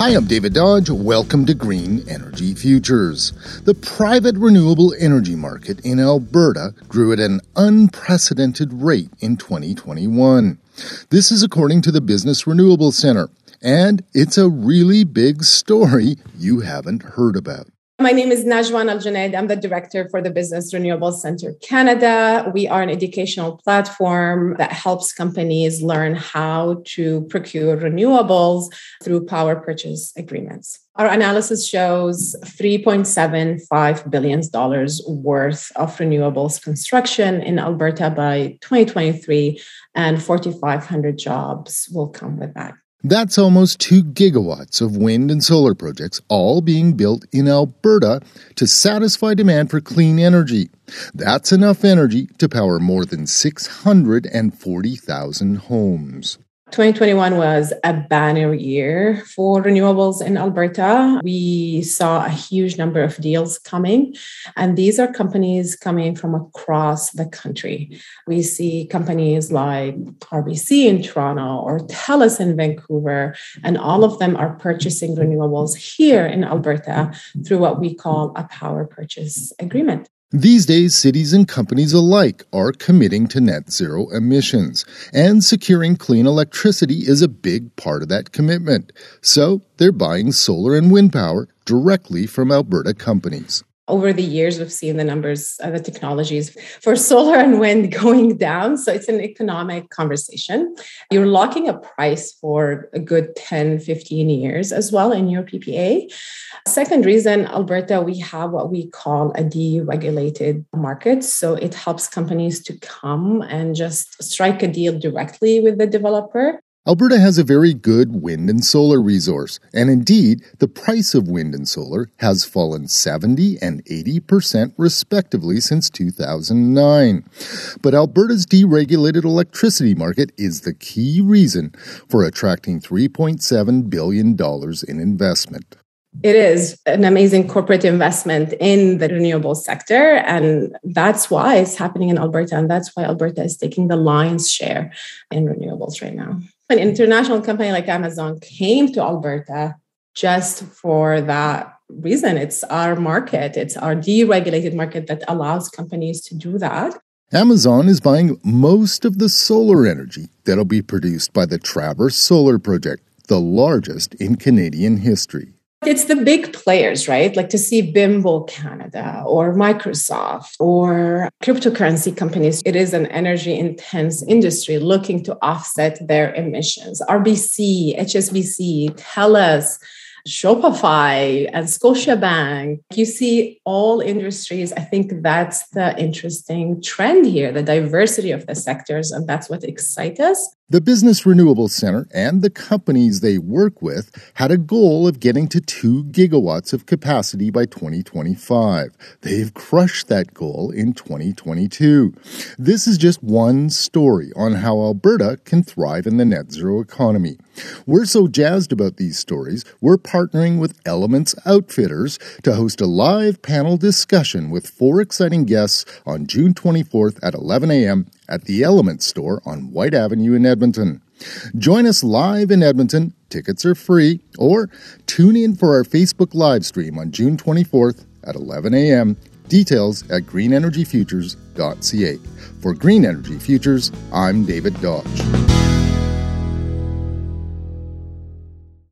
Hi, I'm David Dodge. Welcome to Green Energy Futures. The private renewable energy market in Alberta grew at an unprecedented rate in 2021. This is according to the Business Renewable Center, and it's a really big story you haven't heard about. My name is Najwan Al. I'm the director for the Business Renewable Center Canada. We are an educational platform that helps companies learn how to procure renewables through power purchase agreements. Our analysis shows $3.75 billion worth of renewables construction in Alberta by 2023, and 4,500 jobs will come with that. That's almost 2 gigawatts of wind and solar projects, all being built in Alberta to satisfy demand for clean energy. That's enough energy to power more than 640,000 homes. 2021 was a banner year for renewables in Alberta. We saw a huge number of deals coming, and these are companies coming from across the country. We see companies like RBC in Toronto or TELUS in Vancouver, and all of them are purchasing renewables here in Alberta through what we call a power purchase agreement. These days, cities and companies alike are committing to net zero emissions, and securing clean electricity is a big part of that commitment. So they're buying solar and wind power directly from Alberta companies over the years we've seen the numbers of the technologies for solar and wind going down. So it's an economic conversation. You're locking a price for a good 10 15 years as well in your ppa second reason alberta we have what we call a deregulated market. So it helps companies to come and just strike a deal directly with the developer Alberta has a very good wind and solar resource, and indeed, the price of wind and solar has fallen 70 and 80% respectively since 2009. But Alberta's deregulated electricity market is the key reason for attracting $3.7 billion in investment. It is an amazing corporate investment in the renewable sector. And that's why it's happening in Alberta. And that's why Alberta is taking the lion's share in renewables right now. An international company like Amazon came to Alberta just for that reason. It's our market, it's our deregulated market that allows companies to do that. Amazon is buying most of the solar energy that'll be produced by the Travers Solar Project, the largest in Canadian history. It's the big players, right? Like to see Bimbo Canada or Microsoft or cryptocurrency companies. It is an energy intense industry looking to offset their emissions. RBC, HSBC, TELUS, Shopify and Scotiabank. You see all industries. I think that's the interesting trend here, the diversity of the sectors, and that's what excites us. The Business Renewable Center and the companies they work with had a goal of getting to 2 gigawatts of capacity by 2025. They've crushed that goal in 2022. This is just one story on how Alberta can thrive in the net zero economy. We're so jazzed about these stories, we're partnering with Elements Outfitters to host a live panel discussion with four exciting guests on June 24th at 11 a.m at the Element Store on Whyte Avenue in Edmonton. Join us live in Edmonton. Tickets are free. Or tune in for our Facebook live stream on June 24th at 11 a.m. Details at greenenergyfutures.ca. For Green Energy Futures, I'm David Dodge.